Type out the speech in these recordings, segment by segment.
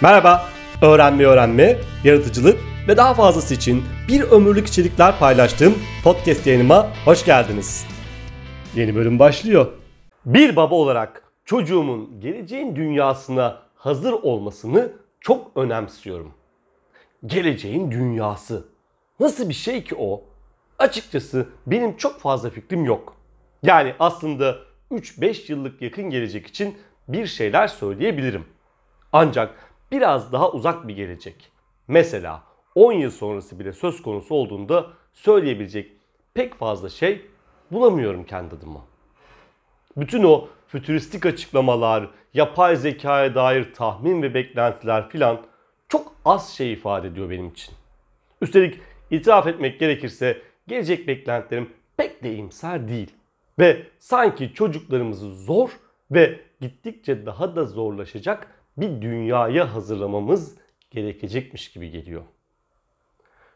Merhaba, öğrenme öğrenme, yaratıcılık ve daha fazlası için bir ömürlük içerikler paylaştığım podcast yayınıma hoş geldiniz. Yeni bölüm başlıyor. Bir baba olarak çocuğumun geleceğin dünyasına hazır olmasını çok önemsiyorum. Geleceğin dünyası. Nasıl bir şey ki o? Açıkçası benim çok fazla fikrim yok. Yani aslında 3-5 yıllık yakın gelecek için bir şeyler söyleyebilirim. Ancak biraz daha uzak bir gelecek. Mesela 10 yıl sonrası bile söz konusu olduğunda söyleyebilecek pek fazla şey bulamıyorum kendi adıma. Bütün o fütüristik açıklamalar, yapay zekaya dair tahmin ve beklentiler filan çok az şey ifade ediyor benim için. Üstelik itiraf etmek gerekirse gelecek beklentilerim pek de iyimser değil. Ve sanki çocuklarımızı zor ve gittikçe daha da zorlaşacak bir dünyaya hazırlamamız gerekecekmiş gibi geliyor.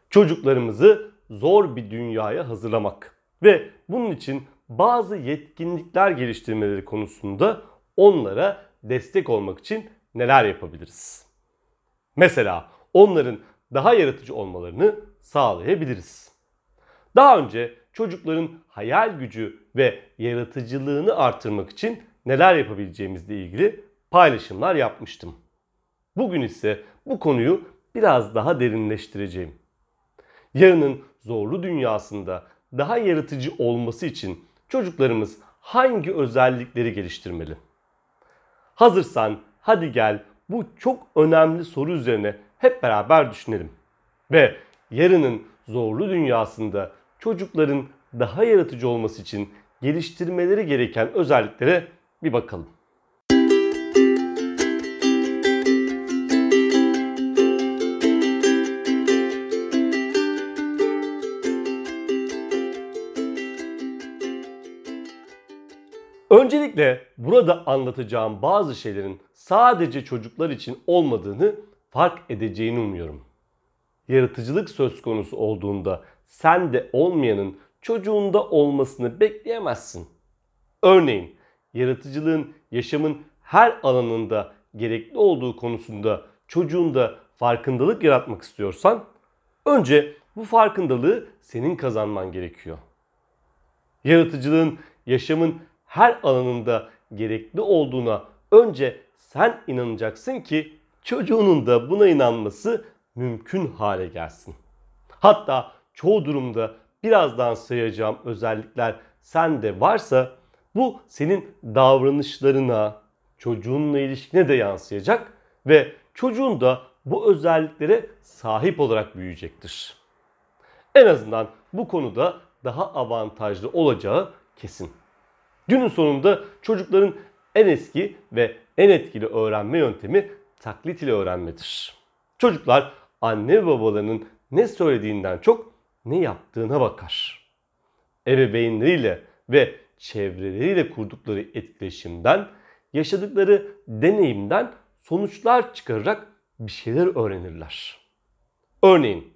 Çocuklarımızı zor bir dünyaya hazırlamak ve bunun için bazı yetkinlikler geliştirmeleri konusunda onlara destek olmak için neler yapabiliriz? Mesela onların daha yaratıcı olmalarını sağlayabiliriz. Daha önce çocukların hayal gücü ve yaratıcılığını artırmak için neler yapabileceğimizle ilgili paylaşımlar yapmıştım. Bugün ise bu konuyu biraz daha derinleştireceğim. Yarının zorlu dünyasında daha yaratıcı olması için çocuklarımız hangi özellikleri geliştirmeli? Hazırsan hadi gel bu çok önemli soru üzerine hep beraber düşünelim. Ve yarının zorlu dünyasında çocukların daha yaratıcı olması için geliştirmeleri gereken özelliklere bir bakalım. Öncelikle burada anlatacağım bazı şeylerin sadece çocuklar için olmadığını fark edeceğini umuyorum. Yaratıcılık söz konusu olduğunda sende olmayanın çocuğunda olmasını bekleyemezsin. Örneğin yaratıcılığın yaşamın her alanında gerekli olduğu konusunda çocuğunda farkındalık yaratmak istiyorsan önce bu farkındalığı senin kazanman gerekiyor. Yaratıcılığın yaşamın her alanında gerekli olduğuna önce sen inanacaksın ki çocuğunun da buna inanması mümkün hale gelsin. Hatta çoğu durumda birazdan sayacağım özellikler sende varsa bu senin davranışlarına, çocuğunla ilişkine de yansıyacak ve çocuğun da bu özelliklere sahip olarak büyüyecektir. En azından bu konuda daha avantajlı olacağı kesin. Günün sonunda çocukların en eski ve en etkili öğrenme yöntemi taklit ile öğrenmedir. Çocuklar anne ve babalarının ne söylediğinden çok ne yaptığına bakar. Ebeveynleriyle ve çevreleriyle kurdukları etkileşimden, yaşadıkları deneyimden sonuçlar çıkararak bir şeyler öğrenirler. Örneğin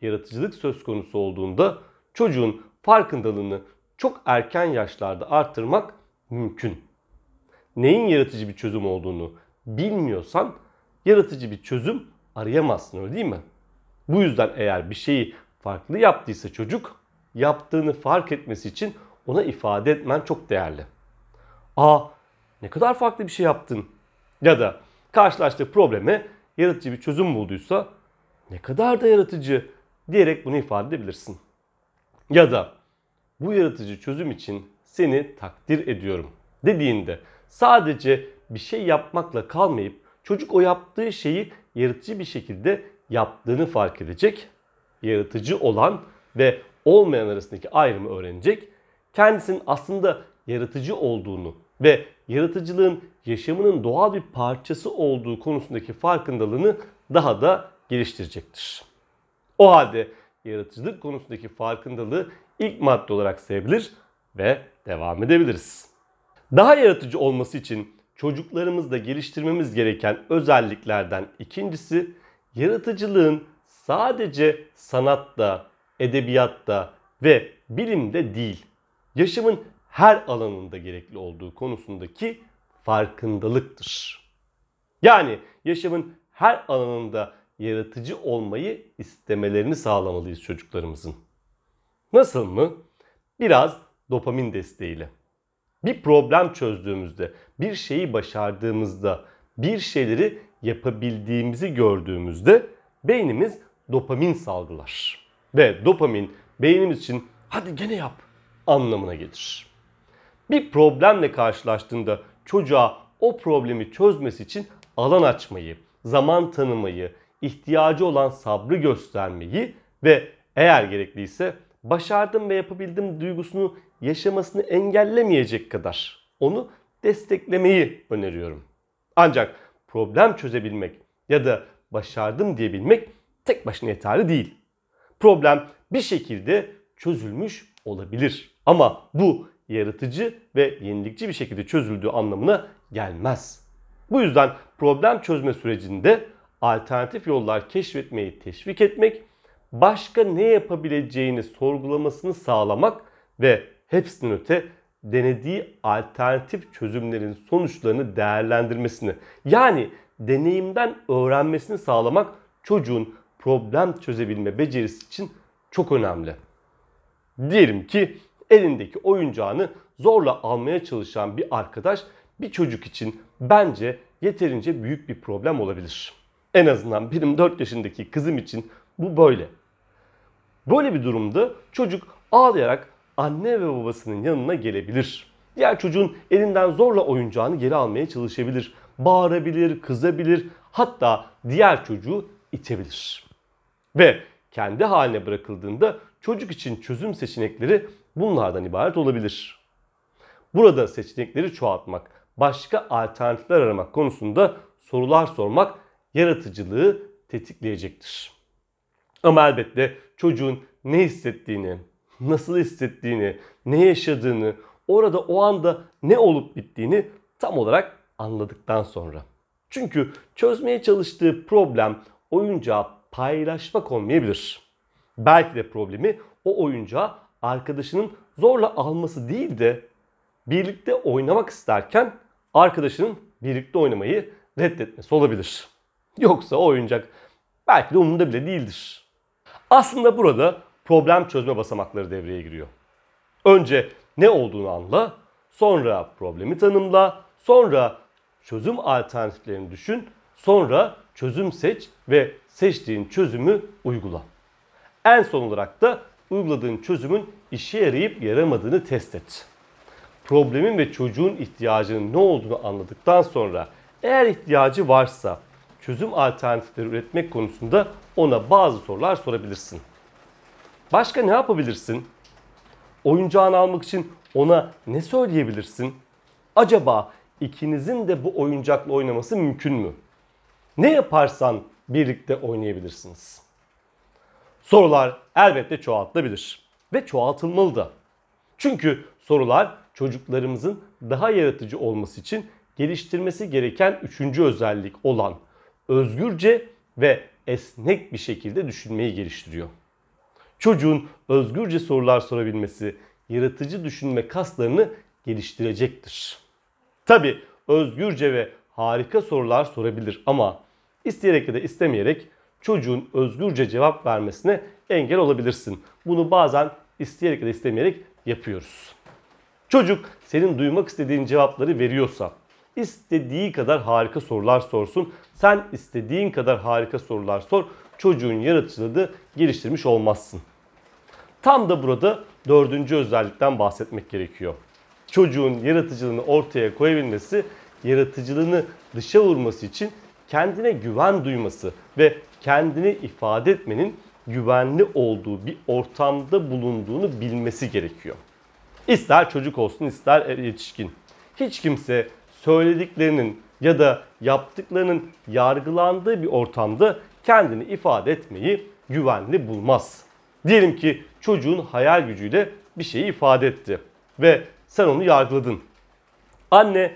yaratıcılık söz konusu olduğunda çocuğun farkındalığını çok erken yaşlarda arttırmak mümkün. Neyin yaratıcı bir çözüm olduğunu bilmiyorsan yaratıcı bir çözüm arayamazsın öyle değil mi? Bu yüzden eğer bir şeyi farklı yaptıysa çocuk yaptığını fark etmesi için ona ifade etmen çok değerli. Aa ne kadar farklı bir şey yaptın. Ya da karşılaştığı probleme yaratıcı bir çözüm bulduysa ne kadar da yaratıcı diyerek bunu ifade edebilirsin. Ya da bu yaratıcı çözüm için seni takdir ediyorum dediğinde sadece bir şey yapmakla kalmayıp çocuk o yaptığı şeyi yaratıcı bir şekilde yaptığını fark edecek. Yaratıcı olan ve olmayan arasındaki ayrımı öğrenecek. Kendisinin aslında yaratıcı olduğunu ve yaratıcılığın yaşamının doğal bir parçası olduğu konusundaki farkındalığını daha da geliştirecektir. O halde yaratıcılık konusundaki farkındalığı ilk madde olarak sayabilir ve devam edebiliriz. Daha yaratıcı olması için çocuklarımızda geliştirmemiz gereken özelliklerden ikincisi yaratıcılığın sadece sanatta, edebiyatta ve bilimde değil, yaşamın her alanında gerekli olduğu konusundaki farkındalıktır. Yani yaşamın her alanında yaratıcı olmayı istemelerini sağlamalıyız çocuklarımızın. Nasıl mı? Biraz dopamin desteğiyle. Bir problem çözdüğümüzde, bir şeyi başardığımızda, bir şeyleri yapabildiğimizi gördüğümüzde beynimiz dopamin salgılar. Ve dopamin beynimiz için hadi gene yap anlamına gelir. Bir problemle karşılaştığında çocuğa o problemi çözmesi için alan açmayı, zaman tanımayı, ihtiyacı olan sabrı göstermeyi ve eğer gerekliyse başardım ve yapabildim duygusunu yaşamasını engellemeyecek kadar onu desteklemeyi öneriyorum. Ancak problem çözebilmek ya da başardım diyebilmek tek başına yeterli değil. Problem bir şekilde çözülmüş olabilir. Ama bu yaratıcı ve yenilikçi bir şekilde çözüldüğü anlamına gelmez. Bu yüzden problem çözme sürecinde alternatif yollar keşfetmeyi teşvik etmek, başka ne yapabileceğini sorgulamasını sağlamak ve hepsinden öte denediği alternatif çözümlerin sonuçlarını değerlendirmesini yani deneyimden öğrenmesini sağlamak çocuğun problem çözebilme becerisi için çok önemli. Diyelim ki elindeki oyuncağını zorla almaya çalışan bir arkadaş bir çocuk için bence yeterince büyük bir problem olabilir. En azından benim 4 yaşındaki kızım için bu böyle. Böyle bir durumda çocuk ağlayarak anne ve babasının yanına gelebilir. Diğer çocuğun elinden zorla oyuncağını geri almaya çalışabilir. Bağırabilir, kızabilir, hatta diğer çocuğu itebilir. Ve kendi haline bırakıldığında çocuk için çözüm seçenekleri bunlardan ibaret olabilir. Burada seçenekleri çoğaltmak, başka alternatifler aramak konusunda sorular sormak yaratıcılığı tetikleyecektir. Ama elbette çocuğun ne hissettiğini, nasıl hissettiğini, ne yaşadığını, orada o anda ne olup bittiğini tam olarak anladıktan sonra. Çünkü çözmeye çalıştığı problem oyuncağı paylaşmak olmayabilir. Belki de problemi o oyuncağı arkadaşının zorla alması değil de birlikte oynamak isterken arkadaşının birlikte oynamayı reddetmesi olabilir. Yoksa o oyuncak belki de umurunda bile değildir. Aslında burada problem çözme basamakları devreye giriyor. Önce ne olduğunu anla, sonra problemi tanımla, sonra çözüm alternatiflerini düşün, sonra çözüm seç ve seçtiğin çözümü uygula. En son olarak da uyguladığın çözümün işe yarayıp yaramadığını test et. Problemin ve çocuğun ihtiyacının ne olduğunu anladıktan sonra eğer ihtiyacı varsa çözüm alternatifleri üretmek konusunda ona bazı sorular sorabilirsin. Başka ne yapabilirsin? Oyuncağını almak için ona ne söyleyebilirsin? Acaba ikinizin de bu oyuncakla oynaması mümkün mü? Ne yaparsan birlikte oynayabilirsiniz. Sorular elbette çoğaltılabilir ve çoğaltılmalı da. Çünkü sorular çocuklarımızın daha yaratıcı olması için geliştirmesi gereken üçüncü özellik olan özgürce ve esnek bir şekilde düşünmeyi geliştiriyor. Çocuğun özgürce sorular sorabilmesi yaratıcı düşünme kaslarını geliştirecektir. Tabi özgürce ve harika sorular sorabilir ama isteyerek ya da istemeyerek çocuğun özgürce cevap vermesine engel olabilirsin. Bunu bazen isteyerek ya da istemeyerek yapıyoruz. Çocuk senin duymak istediğin cevapları veriyorsa istediği kadar harika sorular sorsun. Sen istediğin kadar harika sorular sor. Çocuğun yaratıcılığı geliştirmiş olmazsın. Tam da burada dördüncü özellikten bahsetmek gerekiyor. Çocuğun yaratıcılığını ortaya koyabilmesi, yaratıcılığını dışa vurması için kendine güven duyması ve kendini ifade etmenin güvenli olduğu bir ortamda bulunduğunu bilmesi gerekiyor. İster çocuk olsun ister yetişkin. Hiç kimse söylediklerinin ya da yaptıklarının yargılandığı bir ortamda kendini ifade etmeyi güvenli bulmaz. Diyelim ki çocuğun hayal gücüyle bir şeyi ifade etti ve sen onu yargıladın. Anne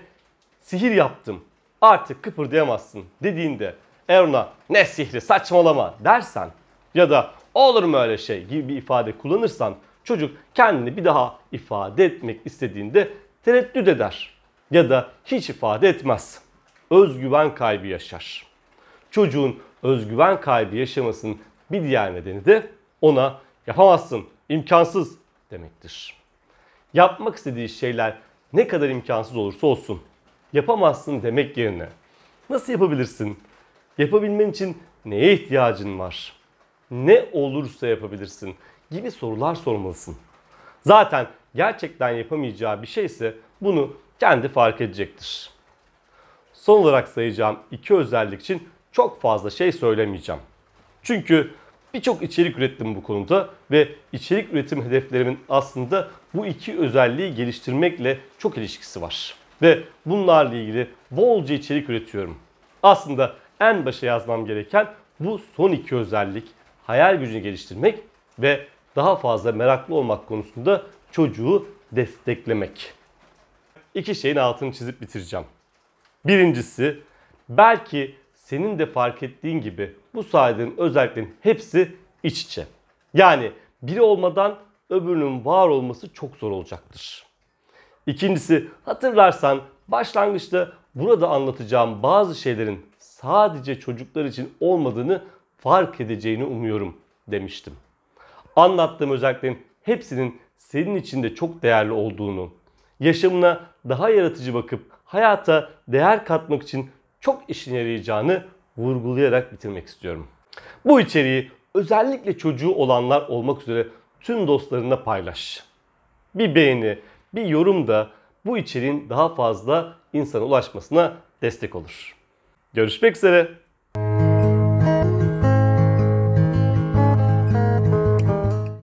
sihir yaptım artık kıpırdayamazsın dediğinde eğer ona ne sihri saçmalama dersen ya da olur mu öyle şey gibi bir ifade kullanırsan çocuk kendini bir daha ifade etmek istediğinde tereddüt eder ya da hiç ifade etmez. Özgüven kaybı yaşar. çocuğun özgüven kaybı yaşamasının bir diğer nedeni de ona yapamazsın, imkansız demektir. Yapmak istediği şeyler ne kadar imkansız olursa olsun yapamazsın demek yerine nasıl yapabilirsin? Yapabilmen için neye ihtiyacın var? Ne olursa yapabilirsin gibi sorular sormalısın. Zaten gerçekten yapamayacağı bir şeyse bunu kendi fark edecektir. Son olarak sayacağım iki özellik için çok fazla şey söylemeyeceğim. Çünkü birçok içerik ürettim bu konuda ve içerik üretim hedeflerimin aslında bu iki özelliği geliştirmekle çok ilişkisi var. Ve bunlarla ilgili bolca içerik üretiyorum. Aslında en başa yazmam gereken bu son iki özellik hayal gücünü geliştirmek ve daha fazla meraklı olmak konusunda çocuğu desteklemek. İki şeyin altını çizip bitireceğim. Birincisi belki senin de fark ettiğin gibi bu saydığım özelliklerin hepsi iç içe. Yani biri olmadan öbürünün var olması çok zor olacaktır. İkincisi hatırlarsan başlangıçta burada anlatacağım bazı şeylerin sadece çocuklar için olmadığını fark edeceğini umuyorum demiştim. Anlattığım özelliklerin hepsinin senin için de çok değerli olduğunu, yaşamına daha yaratıcı bakıp hayata değer katmak için çok işine yarayacağını vurgulayarak bitirmek istiyorum. Bu içeriği özellikle çocuğu olanlar olmak üzere tüm dostlarına paylaş. Bir beğeni, bir yorum da bu içeriğin daha fazla insana ulaşmasına destek olur. Görüşmek üzere.